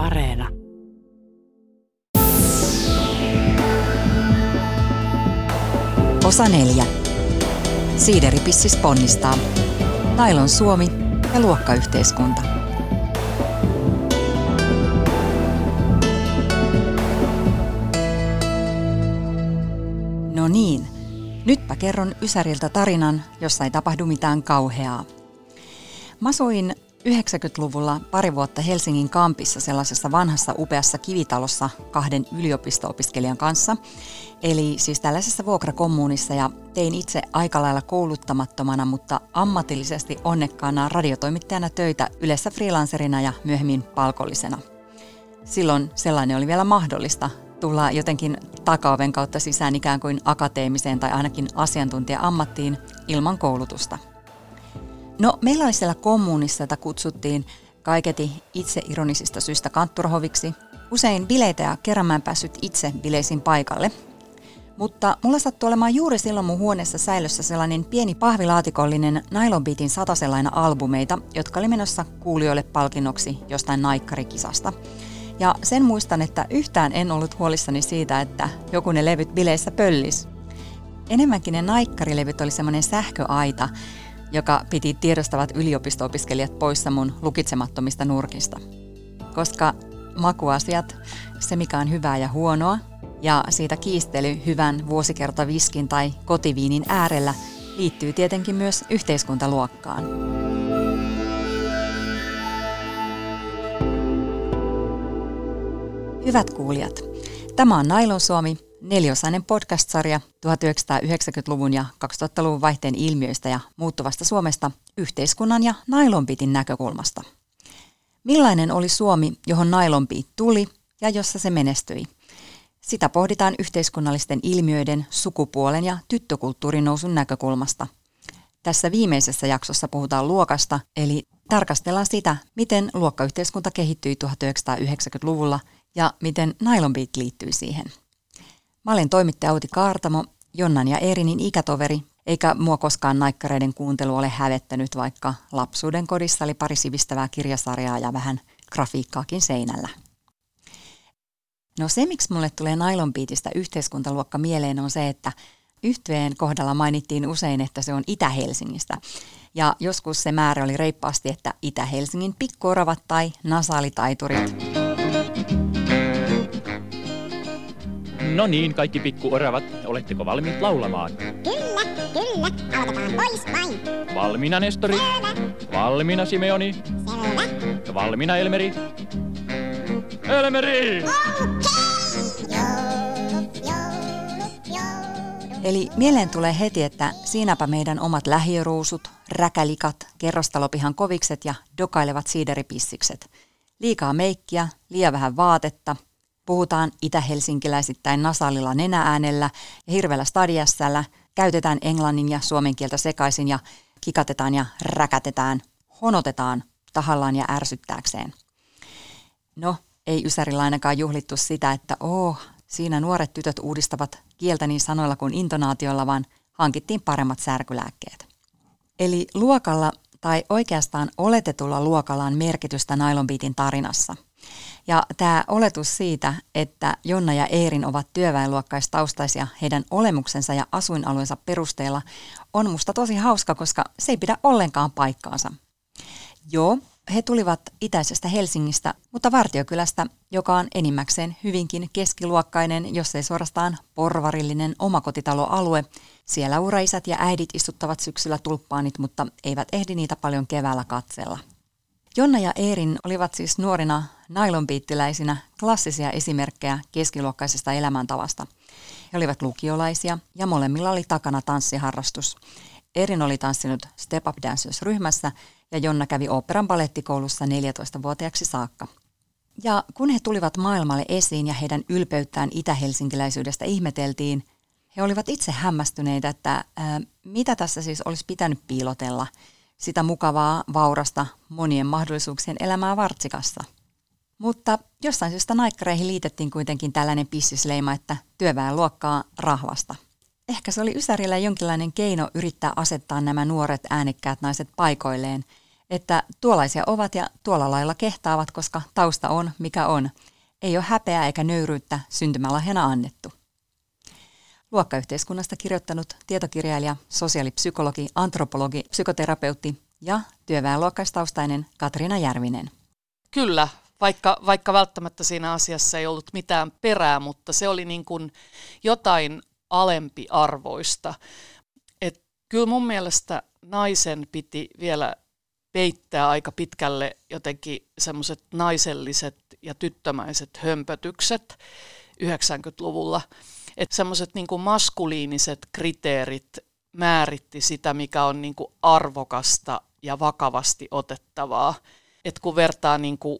Areena. Osa neljä. Siideripissis ponnistaa. Nailon Suomi ja luokkayhteiskunta. No niin, nytpä kerron Ysäriltä tarinan, jossa ei tapahdu mitään kauheaa. Masuin 90-luvulla pari vuotta Helsingin kampissa sellaisessa vanhassa upeassa kivitalossa kahden yliopisto-opiskelijan kanssa, eli siis tällaisessa vuokrakommuunissa ja tein itse aika lailla kouluttamattomana, mutta ammatillisesti onnekkaana radiotoimittajana töitä yleensä freelancerina ja myöhemmin palkollisena. Silloin sellainen oli vielä mahdollista tulla jotenkin takaoven kautta sisään ikään kuin akateemiseen tai ainakin asiantuntija-ammattiin ilman koulutusta – No, meillä oli siellä kommunissa, jota kutsuttiin kaiketi itse ironisista syistä kantturhoviksi. Usein bileitä ja kerran päässyt itse bileisiin paikalle. Mutta mulla sattui olemaan juuri silloin mun huoneessa säilössä sellainen pieni pahvilaatikollinen Nylon Beatin sataselaina albumeita, jotka oli menossa kuulijoille palkinnoksi jostain naikkarikisasta. Ja sen muistan, että yhtään en ollut huolissani siitä, että joku ne levyt bileissä pöllis. Enemmänkin ne naikkarilevyt oli semmoinen sähköaita, joka piti tiedostavat yliopisto-opiskelijat poissa mun lukitsemattomista nurkista. Koska makuasiat, se mikä on hyvää ja huonoa, ja siitä kiistely hyvän vuosikertaviskin tai kotiviinin äärellä liittyy tietenkin myös yhteiskuntaluokkaan. Hyvät kuulijat, tämä on Nailon Suomi, neliosainen podcast-sarja 1990-luvun ja 2000-luvun vaihteen ilmiöistä ja muuttuvasta Suomesta yhteiskunnan ja nailonpitin näkökulmasta. Millainen oli Suomi, johon nailonpiit tuli ja jossa se menestyi? Sitä pohditaan yhteiskunnallisten ilmiöiden, sukupuolen ja tyttökulttuurin nousun näkökulmasta. Tässä viimeisessä jaksossa puhutaan luokasta, eli tarkastellaan sitä, miten luokkayhteiskunta kehittyi 1990-luvulla ja miten nailonpiit liittyy siihen – Mä olen toimittaja Outi Kaartamo, Jonnan ja Eerinin ikätoveri, eikä mua koskaan naikkareiden kuuntelu ole hävettänyt, vaikka lapsuuden kodissa oli pari sivistävää kirjasarjaa ja vähän grafiikkaakin seinällä. No se, miksi mulle tulee nailonpiitistä yhteiskuntaluokka mieleen, on se, että yhtyeen kohdalla mainittiin usein, että se on Itä-Helsingistä. Ja joskus se määrä oli reippaasti, että Itä-Helsingin pikkuoravat tai nasaalitaiturit. No niin, kaikki pikkuoravat, oletteko valmiit laulamaan? Kyllä, kyllä, aloitetaan pois vain. Valmiina Nestori? Selvä. Valmiina Simeoni? Selvä. Valmiina Elmeri? Elmeri! Eli mieleen tulee heti, että siinäpä meidän omat lähiöruusut, räkälikat, kerrostalopihan kovikset ja dokailevat siideripissikset. Liikaa meikkiä, liian vähän vaatetta – Puhutaan itä-helsinkiläisittäin nenääänellä ja hirveällä stadiassalla, käytetään englannin ja suomen kieltä sekaisin ja kikatetaan ja räkätetään, honotetaan tahallaan ja ärsyttääkseen. No, ei Ysärillä ainakaan juhlittu sitä, että oh, siinä nuoret tytöt uudistavat kieltä niin sanoilla kuin intonaatiolla, vaan hankittiin paremmat särkylääkkeet. Eli luokalla tai oikeastaan oletetulla luokalla on merkitystä Nylon Beatin tarinassa – ja tämä oletus siitä, että Jonna ja Eerin ovat työväenluokkaistaustaisia heidän olemuksensa ja asuinalueensa perusteella, on musta tosi hauska, koska se ei pidä ollenkaan paikkaansa. Joo, he tulivat itäisestä Helsingistä, mutta Vartiokylästä, joka on enimmäkseen hyvinkin keskiluokkainen, jos ei suorastaan porvarillinen omakotitaloalue. Siellä uraisät ja äidit istuttavat syksyllä tulppaanit, mutta eivät ehdi niitä paljon keväällä katsella. Jonna ja Eerin olivat siis nuorina nailonpiittiläisinä klassisia esimerkkejä keskiluokkaisesta elämäntavasta. He olivat lukiolaisia ja molemmilla oli takana tanssiharrastus. Eerin oli tanssinut Step Up Dancers-ryhmässä ja Jonna kävi operan balettikoulussa 14-vuotiaaksi saakka. Ja kun he tulivat maailmalle esiin ja heidän ylpeyttään itä-helsinkiläisyydestä ihmeteltiin, he olivat itse hämmästyneitä, että ää, mitä tässä siis olisi pitänyt piilotella – sitä mukavaa, vaurasta, monien mahdollisuuksien elämää Vartsikassa. Mutta jossain syystä naikkareihin liitettiin kuitenkin tällainen pissisleima, että työväenluokkaa rahvasta. Ehkä se oli Ysärillä jonkinlainen keino yrittää asettaa nämä nuoret äänekkäät naiset paikoilleen, Että tuollaisia ovat ja tuolla lailla kehtaavat, koska tausta on mikä on. Ei ole häpeää eikä nöyryyttä syntymälahjana annettu. Luokkayhteiskunnasta kirjoittanut tietokirjailija, sosiaalipsykologi, antropologi, psykoterapeutti ja työväenluokkaistaustainen Katriina Järvinen. Kyllä, vaikka, vaikka välttämättä siinä asiassa ei ollut mitään perää, mutta se oli niin kuin jotain alempiarvoista. Et kyllä mun mielestä naisen piti vielä peittää aika pitkälle jotenkin semmoiset naiselliset ja tyttömäiset hömpötykset 90-luvulla. Että semmoiset niin maskuliiniset kriteerit määritti sitä, mikä on niin kuin arvokasta ja vakavasti otettavaa. Et kun vertaa, niin kuin,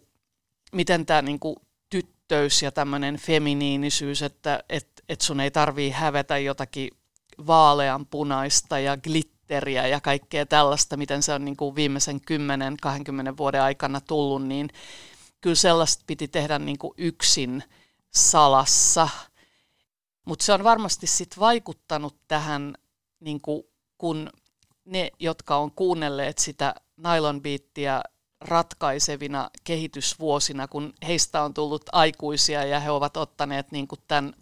miten tämä niin kuin tyttöys ja tämmöinen feminiinisyys, että et, et sun ei tarvii hävetä jotakin vaaleanpunaista ja glitteriä ja kaikkea tällaista, miten se on niin kuin viimeisen 10-20 vuoden aikana tullut, niin kyllä sellaista piti tehdä niin kuin yksin salassa. Mutta se on varmasti sit vaikuttanut tähän, niin kuin, kun ne, jotka on kuunnelleet sitä nylon beattiä ratkaisevina kehitysvuosina, kun heistä on tullut aikuisia ja he ovat ottaneet niin kuin tämän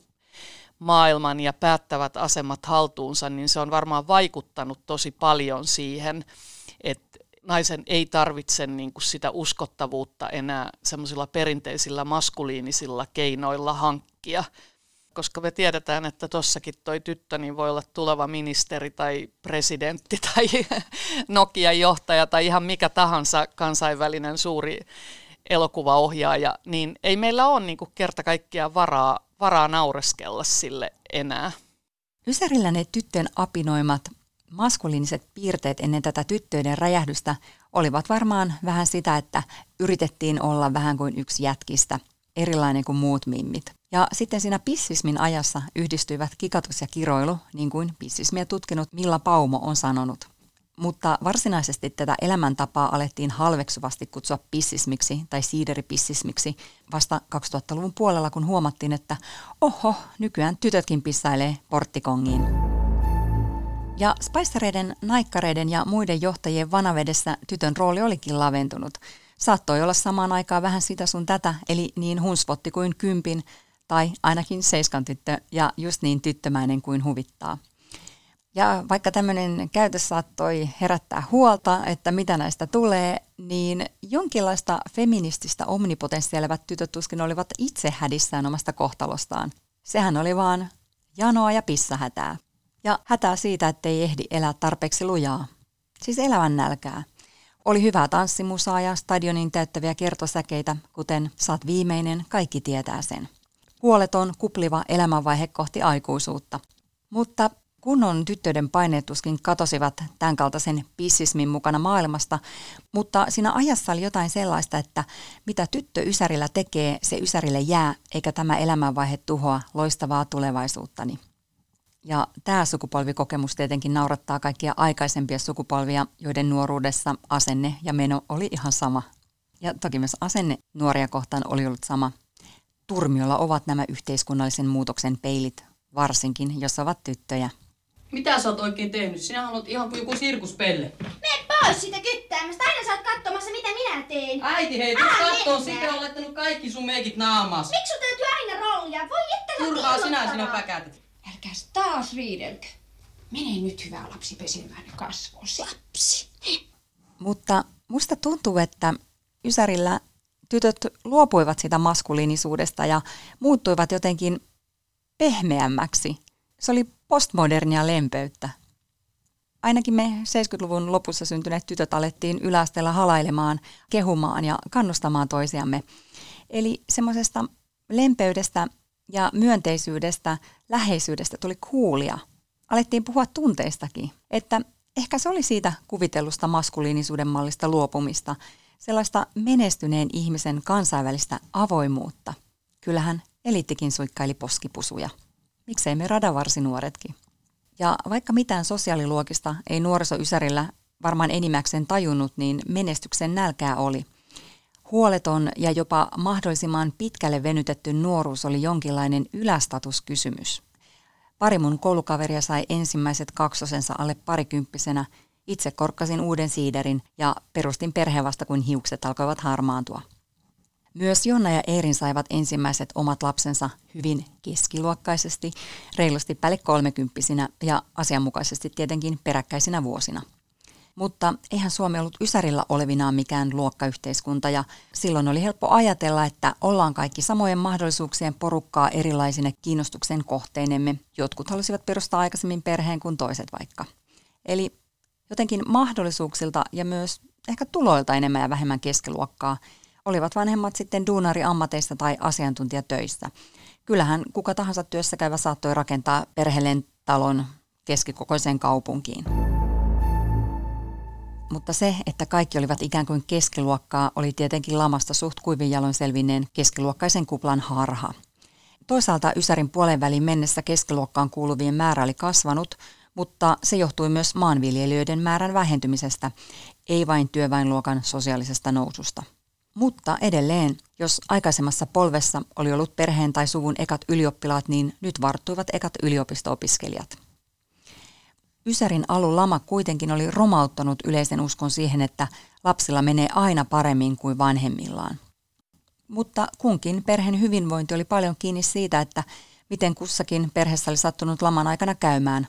maailman ja päättävät asemat haltuunsa, niin se on varmaan vaikuttanut tosi paljon siihen, että naisen ei tarvitse niin kuin sitä uskottavuutta enää semmoisilla perinteisillä maskuliinisilla keinoilla hankkia, koska me tiedetään, että tossakin toi tyttö niin voi olla tuleva ministeri tai presidentti tai Nokian johtaja tai ihan mikä tahansa kansainvälinen suuri elokuvaohjaaja, niin ei meillä ole niin kuin kerta kaikkiaan varaa, varaa naureskella sille enää. Ysärillä ne tyttöjen apinoimat maskuliiniset piirteet ennen tätä tyttöiden räjähdystä olivat varmaan vähän sitä, että yritettiin olla vähän kuin yksi jätkistä, erilainen kuin muut mimmit. Ja sitten siinä pissismin ajassa yhdistyivät kikatus ja kiroilu, niin kuin pissismiä tutkinut Milla Paumo on sanonut. Mutta varsinaisesti tätä elämäntapaa alettiin halveksuvasti kutsua pissismiksi tai siideripissismiksi vasta 2000-luvun puolella, kun huomattiin, että oho, nykyään tytötkin pissailee porttikongiin. Ja spaistereiden, naikkareiden ja muiden johtajien vanavedessä tytön rooli olikin laventunut. Saattoi olla samaan aikaan vähän sitä sun tätä, eli niin hunsvotti kuin kympin, tai ainakin seiskan tyttö ja just niin tyttömäinen kuin huvittaa. Ja vaikka tämmöinen käytös saattoi herättää huolta, että mitä näistä tulee, niin jonkinlaista feminististä omnipotenssia tytöt tuskin olivat itse hädissään omasta kohtalostaan. Sehän oli vaan janoa ja pissahätää. Ja hätää siitä, ettei ehdi elää tarpeeksi lujaa. Siis elävän nälkää. Oli hyvää tanssimusaa ja stadionin täyttäviä kertosäkeitä, kuten saat viimeinen, kaikki tietää sen. Huoleton, kupliva elämänvaihe kohti aikuisuutta. Mutta kunnon tyttöiden paineet tuskin katosivat tämän kaltaisen pissismin mukana maailmasta, mutta siinä ajassa oli jotain sellaista, että mitä tyttö Ysärillä tekee, se Ysärille jää, eikä tämä elämänvaihe tuhoa loistavaa tulevaisuuttani. Ja tämä sukupolvikokemus tietenkin naurattaa kaikkia aikaisempia sukupolvia, joiden nuoruudessa asenne ja meno oli ihan sama. Ja toki myös asenne nuoria kohtaan oli ollut sama. Turmiolla ovat nämä yhteiskunnallisen muutoksen peilit, varsinkin jos ovat tyttöjä. Mitä sä oot oikein tehnyt? Sinä olet ihan kuin joku sirkuspelle. Mene pois siitä kyttäämästä. Aina sä oot katsomassa, mitä minä teen. Äiti hei, tuu kattoo. Siitä on laittanut kaikki sun meikit naamas. Miksi sun täytyy aina rollia? Voi että sä Turhaa sinä sinä päkätät. Älkääs taas riidelkö. Mene nyt hyvä lapsi pesemään kasvosi. Lapsi. Mutta musta tuntuu, että Ysärillä tytöt luopuivat sitä maskuliinisuudesta ja muuttuivat jotenkin pehmeämmäksi. Se oli postmodernia lempeyttä. Ainakin me 70-luvun lopussa syntyneet tytöt alettiin yläasteella halailemaan, kehumaan ja kannustamaan toisiamme. Eli semmoisesta lempeydestä ja myönteisyydestä, läheisyydestä tuli kuulia. Alettiin puhua tunteistakin, että ehkä se oli siitä kuvitellusta maskuliinisuuden mallista luopumista, sellaista menestyneen ihmisen kansainvälistä avoimuutta. Kyllähän elittikin suikkaili poskipusuja. Miksei me radavarsinuoretkin? Ja vaikka mitään sosiaaliluokista ei nuorisoysärillä varmaan enimmäkseen tajunnut, niin menestyksen nälkää oli. Huoleton ja jopa mahdollisimman pitkälle venytetty nuoruus oli jonkinlainen ylästatuskysymys. Pari mun koulukaveria sai ensimmäiset kaksosensa alle parikymppisenä Itse korkkasin uuden siiderin ja perustin perheen vasta kuin hiukset alkoivat harmaantua. Myös Jonna ja Eerin saivat ensimmäiset omat lapsensa hyvin keskiluokkaisesti, reilusti päälle kolmekymppisinä ja asianmukaisesti tietenkin peräkkäisinä vuosina. Mutta eihän Suomi ollut Ysärillä olevinaan mikään luokkayhteiskunta ja silloin oli helppo ajatella, että ollaan kaikki samojen mahdollisuuksien porukkaa erilaisine kiinnostuksen kohteinemme. Jotkut halusivat perustaa aikaisemmin perheen kuin toiset vaikka. Eli jotenkin mahdollisuuksilta ja myös ehkä tuloilta enemmän ja vähemmän keskiluokkaa – olivat vanhemmat sitten duunari ammateista tai asiantuntijatöissä. Kyllähän kuka tahansa työssä käyvä saattoi rakentaa perheelleen talon keskikokoiseen kaupunkiin. Mutta se, että kaikki olivat ikään kuin keskiluokkaa, oli tietenkin lamasta suht kuivin jaloin selvinneen keskiluokkaisen kuplan harha. Toisaalta Ysärin puolen välin mennessä keskiluokkaan kuuluvien määrä oli kasvanut, mutta se johtui myös maanviljelijöiden määrän vähentymisestä, ei vain työväenluokan sosiaalisesta noususta – mutta edelleen, jos aikaisemmassa polvessa oli ollut perheen tai suvun ekat ylioppilaat, niin nyt varttuivat ekat yliopisto-opiskelijat. Ysärin alun lama kuitenkin oli romauttanut yleisen uskon siihen, että lapsilla menee aina paremmin kuin vanhemmillaan. Mutta kunkin perheen hyvinvointi oli paljon kiinni siitä, että miten kussakin perheessä oli sattunut laman aikana käymään.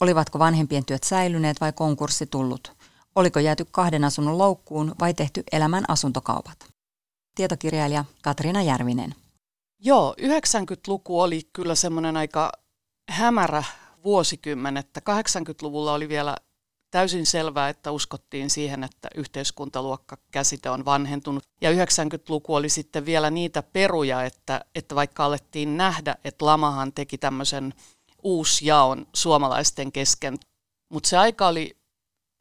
Olivatko vanhempien työt säilyneet vai konkurssi tullut – Oliko jääty kahden asunnon loukkuun vai tehty elämän asuntokaupat? Tietokirjailija Katriina Järvinen. Joo, 90-luku oli kyllä semmoinen aika hämärä vuosikymmen, että 80-luvulla oli vielä täysin selvää, että uskottiin siihen, että yhteiskuntaluokka-käsite on vanhentunut. Ja 90-luku oli sitten vielä niitä peruja, että, että vaikka alettiin nähdä, että lamahan teki tämmöisen uusjaon suomalaisten kesken, mutta se aika oli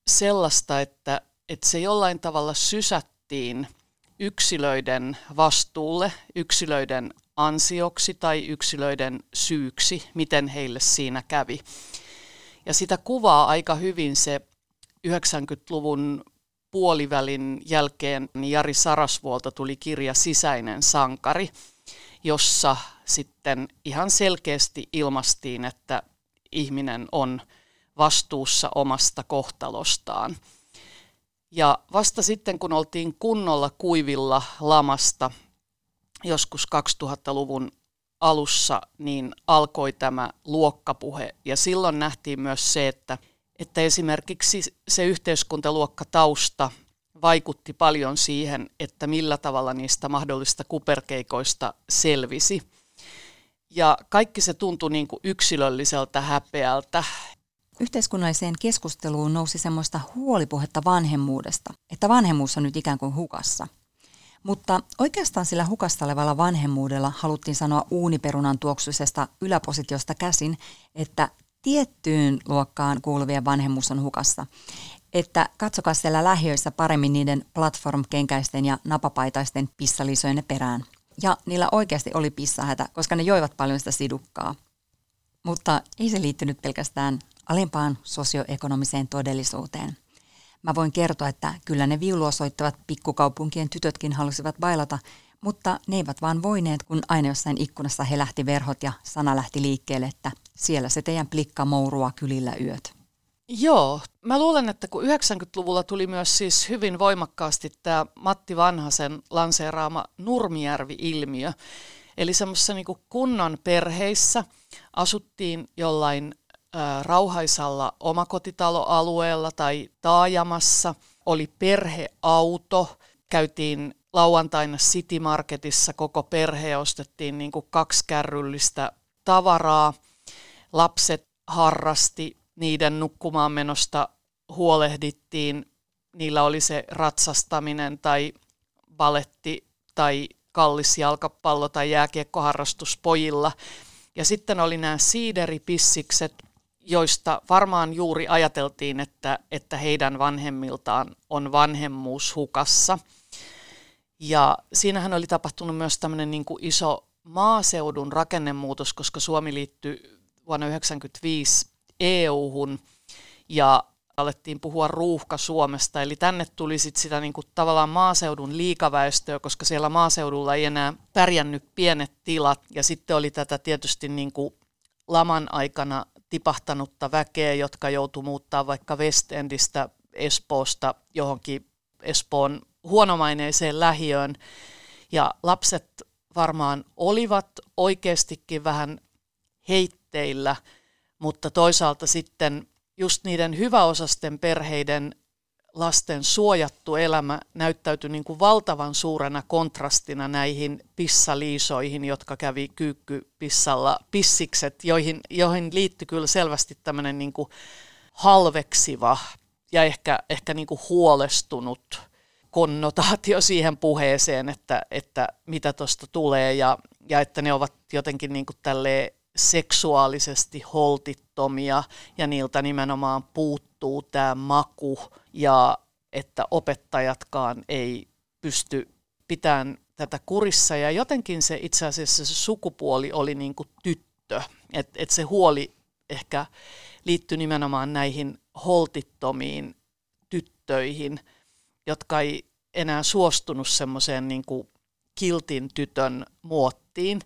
sellaista, että, että se jollain tavalla sysättiin yksilöiden vastuulle, yksilöiden ansioksi tai yksilöiden syyksi, miten heille siinä kävi. Ja sitä kuvaa aika hyvin se 90-luvun puolivälin jälkeen Jari Sarasvuolta tuli kirja Sisäinen sankari, jossa sitten ihan selkeästi ilmastiin, että ihminen on vastuussa omasta kohtalostaan. Ja vasta sitten, kun oltiin kunnolla kuivilla lamasta joskus 2000-luvun alussa, niin alkoi tämä luokkapuhe. Ja silloin nähtiin myös se, että, että esimerkiksi se yhteiskuntaluokkatausta vaikutti paljon siihen, että millä tavalla niistä mahdollista kuperkeikoista selvisi. Ja kaikki se tuntui niin kuin yksilölliseltä häpeältä yhteiskunnalliseen keskusteluun nousi semmoista huolipuhetta vanhemmuudesta, että vanhemmuus on nyt ikään kuin hukassa. Mutta oikeastaan sillä hukassa olevalla vanhemmuudella haluttiin sanoa uuniperunan tuoksuisesta yläpositiosta käsin, että tiettyyn luokkaan kuuluvien vanhemmuus on hukassa. Että siellä lähiöissä paremmin niiden platform-kenkäisten ja napapaitaisten pissalisojen perään. Ja niillä oikeasti oli pissahätä, koska ne joivat paljon sitä sidukkaa. Mutta ei se liittynyt pelkästään alempaan sosioekonomiseen todellisuuteen. Mä voin kertoa, että kyllä ne viulua soittavat pikkukaupunkien tytötkin halusivat bailata, mutta ne eivät vaan voineet, kun aina jossain ikkunassa he lähti verhot ja sana lähti liikkeelle, että siellä se teidän plikka mourua kylillä yöt. Joo, mä luulen, että kun 90-luvulla tuli myös siis hyvin voimakkaasti tämä Matti Vanhasen lanseeraama Nurmijärvi-ilmiö, eli semmoisessa niin kunnon perheissä asuttiin jollain rauhaisalla omakotitaloalueella tai taajamassa. Oli perheauto, käytiin lauantaina City Marketissa koko perhe ostettiin niin kaksi kärryllistä tavaraa. Lapset harrasti, niiden nukkumaan menosta huolehdittiin. Niillä oli se ratsastaminen tai baletti tai kallis jalkapallo tai jääkiekkoharrastus pojilla. Ja sitten oli nämä siideripissikset, joista varmaan juuri ajateltiin, että, että heidän vanhemmiltaan on vanhemmuus hukassa. Ja siinähän oli tapahtunut myös tämmöinen niin kuin iso maaseudun rakennemuutos, koska Suomi liittyi vuonna 1995 EU-hun ja alettiin puhua ruuhka Suomesta, eli tänne tuli sit sitä niin kuin tavallaan maaseudun liikaväestöä, koska siellä maaseudulla ei enää pärjännyt pienet tilat, ja sitten oli tätä tietysti niin kuin laman aikana tipahtanutta väkeä, jotka joutuu muuttaa vaikka West Endistä Espoosta johonkin Espoon huonomaineiseen lähiöön. Ja lapset varmaan olivat oikeastikin vähän heitteillä, mutta toisaalta sitten just niiden hyväosasten perheiden lasten suojattu elämä näyttäytyi niin kuin valtavan suurena kontrastina näihin pissaliisoihin, jotka kävi kyykkypissalla pissikset, joihin, joihin liittyi kyllä selvästi tämmöinen niin kuin halveksiva ja ehkä, ehkä niin kuin huolestunut konnotaatio siihen puheeseen, että, että mitä tuosta tulee. Ja, ja että ne ovat jotenkin niin kuin seksuaalisesti holtittomia ja niiltä nimenomaan puuttuu tämä maku ja että opettajatkaan ei pysty pitämään tätä kurissa. Ja jotenkin se itse asiassa se sukupuoli oli niin kuin tyttö, että et se huoli ehkä liittyi nimenomaan näihin holtittomiin tyttöihin, jotka ei enää suostunut semmoiseen niin kiltin tytön muottiin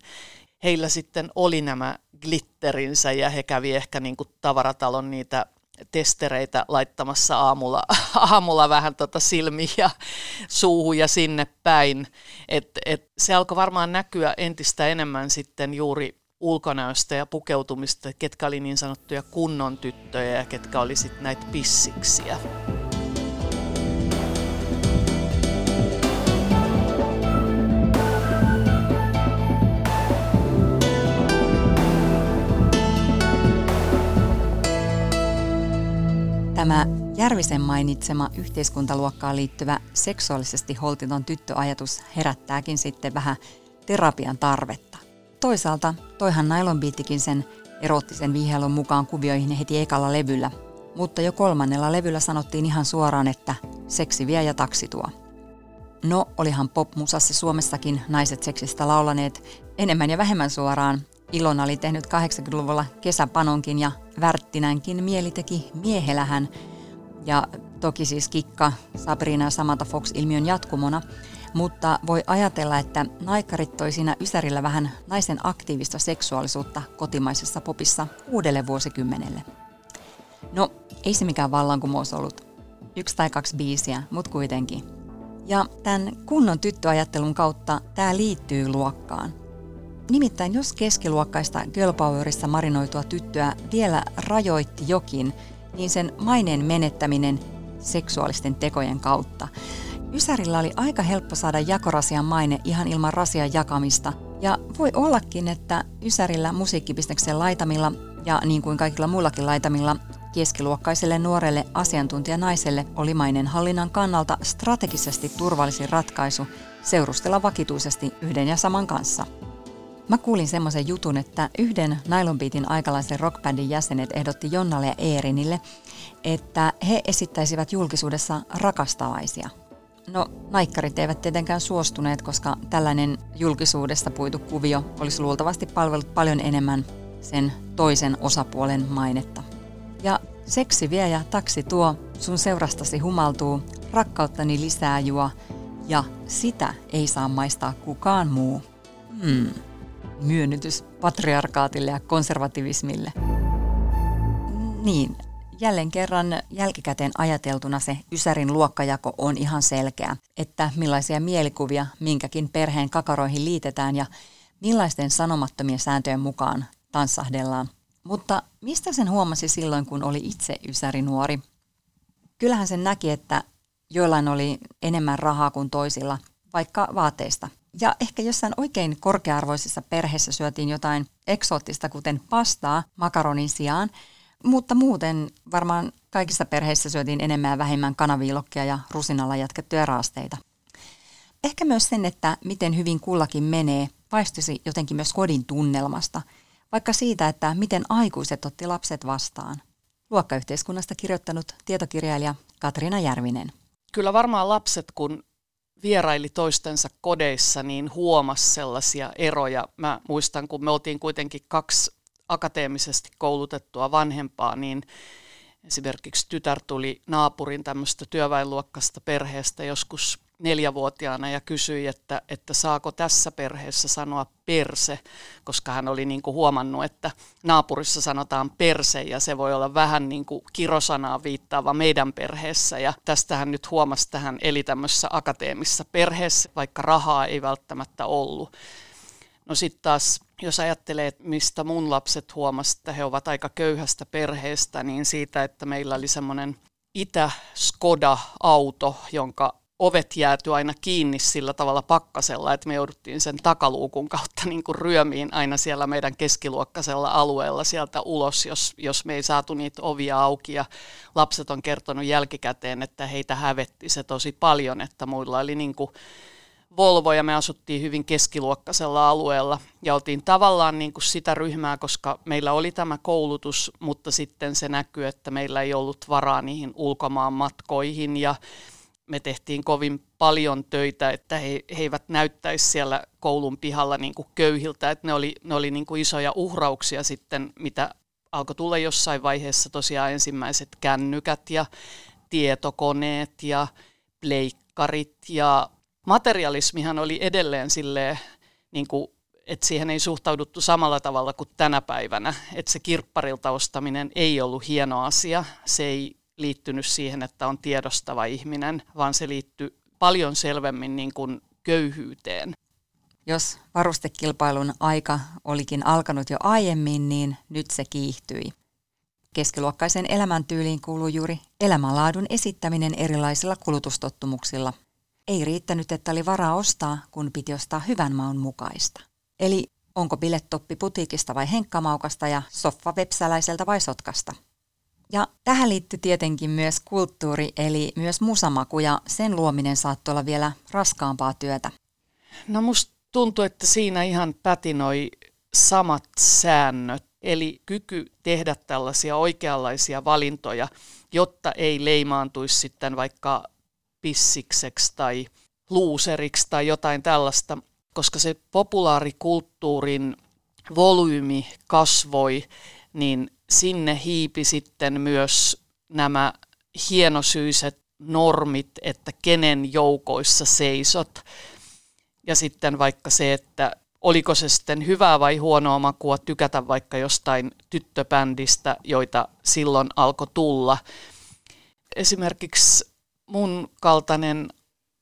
heillä sitten oli nämä glitterinsä ja he kävi ehkä niin kuin tavaratalon niitä testereitä laittamassa aamulla, aamulla vähän tota silmiä ja suuhun ja sinne päin. Et, et se alkoi varmaan näkyä entistä enemmän sitten juuri ulkonäöstä ja pukeutumista, ketkä oli niin sanottuja kunnon tyttöjä ja ketkä oli sitten näitä pissiksiä. Tämä Järvisen mainitsema yhteiskuntaluokkaan liittyvä seksuaalisesti holtiton tyttöajatus herättääkin sitten vähän terapian tarvetta. Toisaalta toihan Nylon Beatikin sen erottisen vihjailun mukaan kuvioihin heti ekalla levyllä, mutta jo kolmannella levyllä sanottiin ihan suoraan, että seksi vie ja taksi tuo. No, olihan popmusassa Suomessakin naiset seksistä laulaneet enemmän ja vähemmän suoraan, Ilona oli tehnyt 80-luvulla kesäpanonkin ja Värttinänkin mieli teki miehelähän. Ja toki siis Kikka, Sabrina ja Samantha Fox-ilmiön jatkumona. Mutta voi ajatella, että naikkarit toi siinä Ysärillä vähän naisen aktiivista seksuaalisuutta kotimaisessa popissa uudelle vuosikymmenelle. No, ei se mikään vallankumous ollut. Yksi tai kaksi biisiä, mutta kuitenkin. Ja tämän kunnon tyttöajattelun kautta tämä liittyy luokkaan – Nimittäin jos keskiluokkaista girlpowerissa marinoitua tyttöä vielä rajoitti jokin, niin sen maineen menettäminen seksuaalisten tekojen kautta. Ysärillä oli aika helppo saada jakorasian maine ihan ilman rasian jakamista. Ja voi ollakin, että Ysärillä musiikkibisneksen laitamilla ja niin kuin kaikilla muillakin laitamilla keskiluokkaiselle nuorelle asiantuntijanaiselle oli mainen hallinnan kannalta strategisesti turvallisin ratkaisu seurustella vakituisesti yhden ja saman kanssa – Mä kuulin semmoisen jutun, että yhden Nylon Beatin aikalaisen rockbandin jäsenet ehdotti Jonnalle ja Eerinille, että he esittäisivät julkisuudessa rakastavaisia. No, naikkarit eivät tietenkään suostuneet, koska tällainen julkisuudesta puitu kuvio olisi luultavasti palvellut paljon enemmän sen toisen osapuolen mainetta. Ja seksi vie ja taksi tuo, sun seurastasi humaltuu, rakkauttani lisää juo, ja sitä ei saa maistaa kukaan muu. Hmm myönnytys patriarkaatille ja konservativismille. Niin, jälleen kerran jälkikäteen ajateltuna se Ysärin luokkajako on ihan selkeä, että millaisia mielikuvia minkäkin perheen kakaroihin liitetään ja millaisten sanomattomien sääntöjen mukaan tanssahdellaan. Mutta mistä sen huomasi silloin, kun oli itse Ysäri nuori? Kyllähän sen näki, että joillain oli enemmän rahaa kuin toisilla, vaikka vaateista – ja ehkä jossain oikein korkearvoisessa perheessä syötiin jotain eksoottista, kuten pastaa makaronin sijaan, mutta muuten varmaan kaikissa perheissä syötiin enemmän ja vähemmän kanaviilokkia ja rusinalla jatkettuja raasteita. Ehkä myös sen, että miten hyvin kullakin menee, vaistuisi jotenkin myös kodin tunnelmasta, vaikka siitä, että miten aikuiset otti lapset vastaan. Luokkayhteiskunnasta kirjoittanut tietokirjailija Katriina Järvinen. Kyllä varmaan lapset, kun vieraili toistensa kodeissa, niin huomasi sellaisia eroja. Mä muistan, kun me oltiin kuitenkin kaksi akateemisesti koulutettua vanhempaa, niin esimerkiksi tytär tuli naapurin tämmöistä työväenluokkasta perheestä joskus neljävuotiaana ja kysyi, että, että saako tässä perheessä sanoa perse, koska hän oli niin kuin huomannut, että naapurissa sanotaan perse ja se voi olla vähän niin kuin kirosanaa viittaava meidän perheessä. Ja tästä hän nyt huomasi, että hän eli tämmöisessä akateemisessa perheessä, vaikka rahaa ei välttämättä ollut. No sitten taas, jos ajattelee, että mistä mun lapset huomasivat, että he ovat aika köyhästä perheestä, niin siitä, että meillä oli semmoinen Itä-Skoda-auto, jonka ovet jääty aina kiinni sillä tavalla pakkasella, että me jouduttiin sen takaluukun kautta niin kuin ryömiin aina siellä meidän keskiluokkaisella alueella sieltä ulos, jos, jos me ei saatu niitä ovia auki. Ja lapset on kertonut jälkikäteen, että heitä hävetti se tosi paljon, että muilla oli niin kuin Volvo ja me asuttiin hyvin keskiluokkaisella alueella ja oltiin tavallaan niin kuin sitä ryhmää, koska meillä oli tämä koulutus, mutta sitten se näkyy, että meillä ei ollut varaa niihin ulkomaan matkoihin ja me tehtiin kovin paljon töitä, että he, he eivät näyttäisi siellä koulun pihalla niin kuin köyhiltä, että ne oli, ne oli niin kuin isoja uhrauksia sitten, mitä alkoi tulla jossain vaiheessa tosiaan ensimmäiset kännykät ja tietokoneet ja pleikkarit. Ja materialismihan oli edelleen silleen, niin kuin, että siihen ei suhtauduttu samalla tavalla kuin tänä päivänä, että se kirpparilta ostaminen ei ollut hieno asia, se ei liittynyt siihen, että on tiedostava ihminen, vaan se liittyy paljon selvemmin niin kuin köyhyyteen. Jos varustekilpailun aika olikin alkanut jo aiemmin, niin nyt se kiihtyi. Keskiluokkaisen elämäntyyliin kuuluu juuri elämänlaadun esittäminen erilaisilla kulutustottumuksilla. Ei riittänyt, että oli varaa ostaa, kun piti ostaa hyvän maun mukaista. Eli onko bilettoppi putiikista vai henkkamaukasta ja soffa vepsäläiseltä vai sotkasta – ja tähän liittyy tietenkin myös kulttuuri, eli myös musamaku, ja sen luominen saattoi olla vielä raskaampaa työtä. No musta tuntuu, että siinä ihan pätinoi samat säännöt, eli kyky tehdä tällaisia oikeanlaisia valintoja, jotta ei leimaantuisi sitten vaikka pissikseksi tai luuseriksi tai jotain tällaista, koska se populaarikulttuurin volyymi kasvoi, niin sinne hiipi sitten myös nämä hienosyiset normit, että kenen joukoissa seisot. Ja sitten vaikka se, että oliko se sitten hyvää vai huonoa makua tykätä vaikka jostain tyttöbändistä, joita silloin alkoi tulla. Esimerkiksi mun kaltainen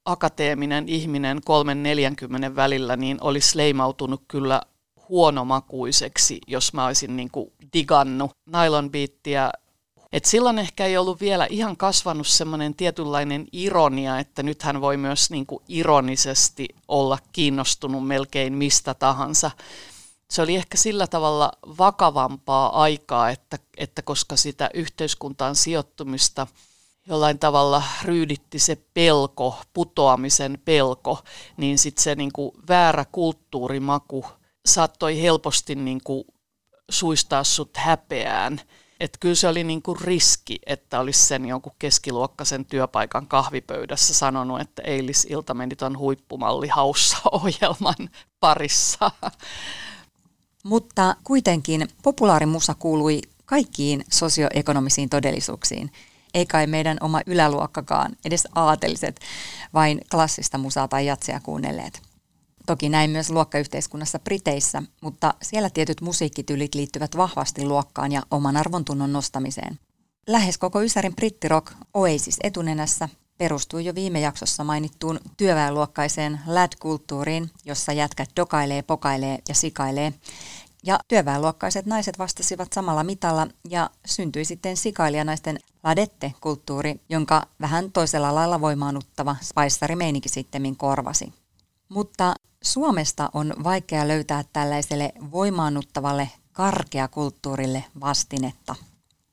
akateeminen ihminen 3-40 välillä niin olisi leimautunut kyllä huonomakuiseksi, jos mä olisin niin kuin digannut nylonbiittiä. Et silloin ehkä ei ollut vielä ihan kasvanut semmoinen tietynlainen ironia, että nythän voi myös niin kuin ironisesti olla kiinnostunut melkein mistä tahansa. Se oli ehkä sillä tavalla vakavampaa aikaa, että, että koska sitä yhteiskuntaan sijoittumista jollain tavalla ryyditti se pelko, putoamisen pelko, niin sitten se niin kuin väärä kulttuurimaku – saattoi helposti niin kuin suistaa sut häpeään. Että kyllä se oli niin kuin riski, että olisi sen jonkun keskiluokkaisen työpaikan kahvipöydässä sanonut, että eilisilta meni tuon huippumalli haussa ohjelman parissa. Mutta kuitenkin populaarimusa kuului kaikkiin sosioekonomisiin todellisuuksiin. Ei kai meidän oma yläluokkakaan, edes aateliset, vain klassista musaa tai jatsia kuunnelleet. Toki näin myös luokkayhteiskunnassa Briteissä, mutta siellä tietyt musiikkityylit liittyvät vahvasti luokkaan ja oman arvontunnon nostamiseen. Lähes koko Ysärin brittirock Oasis etunenässä perustui jo viime jaksossa mainittuun työväenluokkaiseen lad-kulttuuriin, jossa jätkät dokailee, pokailee ja sikailee. Ja työväenluokkaiset naiset vastasivat samalla mitalla ja syntyi sitten sikailijanaisten ladette-kulttuuri, jonka vähän toisella lailla voimaanuttava spaissari-meininki sittemmin korvasi. Mutta Suomesta on vaikea löytää tällaiselle voimaannuttavalle karkeakulttuurille vastinetta.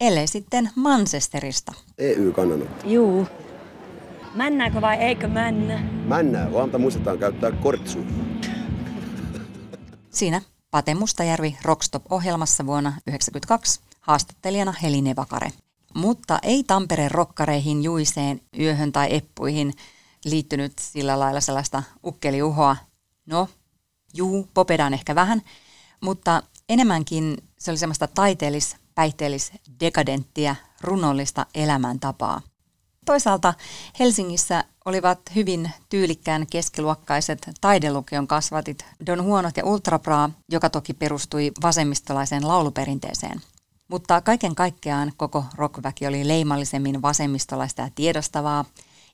Ellei sitten Manchesterista. EU kannanut. Juu. Männääkö vai eikö männä? Männää, vaan muistetaan käyttää kortsu. Siinä Pate Mustajärvi Rockstop-ohjelmassa vuonna 1992 haastattelijana Heline Vakare. Mutta ei Tampereen rokkareihin, juiseen, yöhön tai eppuihin liittynyt sillä lailla sellaista ukkeliuhoa, No, juu, popedan ehkä vähän, mutta enemmänkin se oli semmoista taiteellis, päihteellis, dekadenttia, runollista elämäntapaa. Toisaalta Helsingissä olivat hyvin tyylikkään keskiluokkaiset taidelukion kasvatit Don Huonot ja Ultrapraa, joka toki perustui vasemmistolaiseen lauluperinteeseen. Mutta kaiken kaikkiaan koko rockväki oli leimallisemmin vasemmistolaista ja tiedostavaa,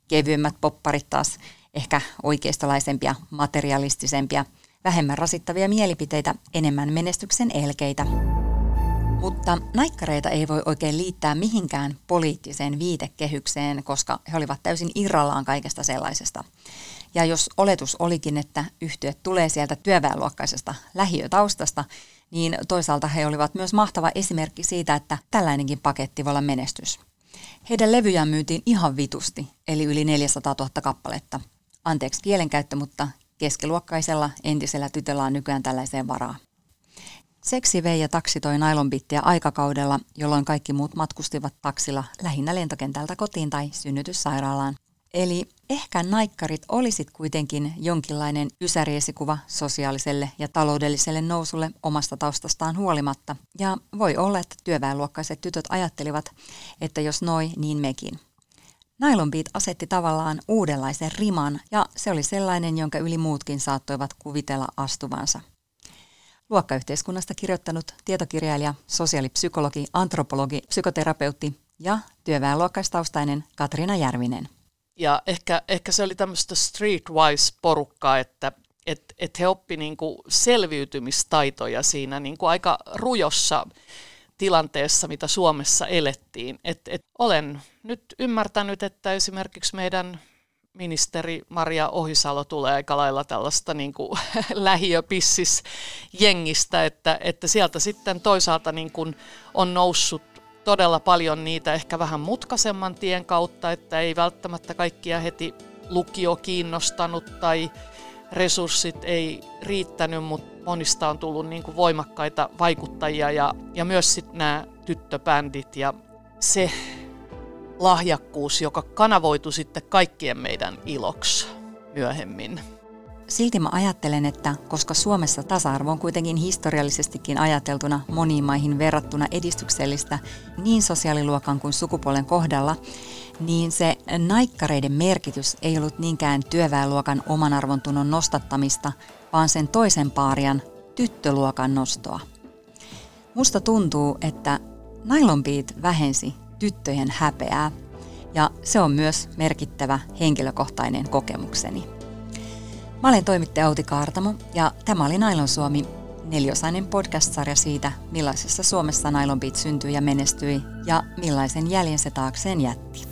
kevyemmät popparit taas ehkä oikeistolaisempia, materialistisempia, vähemmän rasittavia mielipiteitä, enemmän menestyksen elkeitä. Mutta naikkareita ei voi oikein liittää mihinkään poliittiseen viitekehykseen, koska he olivat täysin irrallaan kaikesta sellaisesta. Ja jos oletus olikin, että yhtiöt tulee sieltä työväenluokkaisesta lähiötaustasta, niin toisaalta he olivat myös mahtava esimerkki siitä, että tällainenkin paketti voi olla menestys. Heidän levyjään myytiin ihan vitusti, eli yli 400 000 kappaletta. Anteeksi kielenkäyttö, mutta keskiluokkaisella entisellä tytöllä on nykyään tällaiseen varaa. Seksi vei ja taksi toi nailonbittiä aikakaudella, jolloin kaikki muut matkustivat taksilla lähinnä lentokentältä kotiin tai synnytyssairaalaan. Eli ehkä naikkarit olisit kuitenkin jonkinlainen ysäriesikuva sosiaaliselle ja taloudelliselle nousulle omasta taustastaan huolimatta. Ja voi olla, että työväenluokkaiset tytöt ajattelivat, että jos noi, niin mekin. Nylon Beat asetti tavallaan uudenlaisen riman ja se oli sellainen, jonka yli muutkin saattoivat kuvitella astuvansa. Luokkayhteiskunnasta kirjoittanut tietokirjailija, sosiaalipsykologi, antropologi, psykoterapeutti ja työväenluokkaistaustainen Katriina Järvinen. Ja ehkä, ehkä se oli tämmöistä streetwise-porukkaa, että et, et he oppi niinku selviytymistaitoja siinä niinku aika rujossa tilanteessa, mitä Suomessa elettiin. Et, et olen nyt ymmärtänyt, että esimerkiksi meidän ministeri Maria Ohisalo tulee aika lailla tällaista niin kuin lähiöpissis jengistä, että, että sieltä sitten toisaalta niin kuin on noussut todella paljon niitä ehkä vähän mutkaisemman tien kautta, että ei välttämättä kaikkia heti lukio kiinnostanut tai resurssit ei riittänyt, mutta monista on tullut niin kuin voimakkaita vaikuttajia ja, ja myös sitten nämä tyttöbändit ja se lahjakkuus, joka kanavoitu sitten kaikkien meidän iloksi myöhemmin. Silti mä ajattelen, että koska Suomessa tasa-arvo on kuitenkin historiallisestikin ajateltuna moniin maihin verrattuna edistyksellistä niin sosiaaliluokan kuin sukupuolen kohdalla, niin se naikkareiden merkitys ei ollut niinkään työväenluokan oman arvontunnon nostattamista, vaan sen toisen paarian tyttöluokan nostoa. Musta tuntuu, että Nylon Beat vähensi tyttöjen häpeää, ja se on myös merkittävä henkilökohtainen kokemukseni. Mä olen toimittaja Outi Kaartamo ja tämä oli Nailon Suomi, neliosainen podcast-sarja siitä, millaisessa Suomessa Nailon Beat syntyi ja menestyi ja millaisen jäljen se taakseen jätti.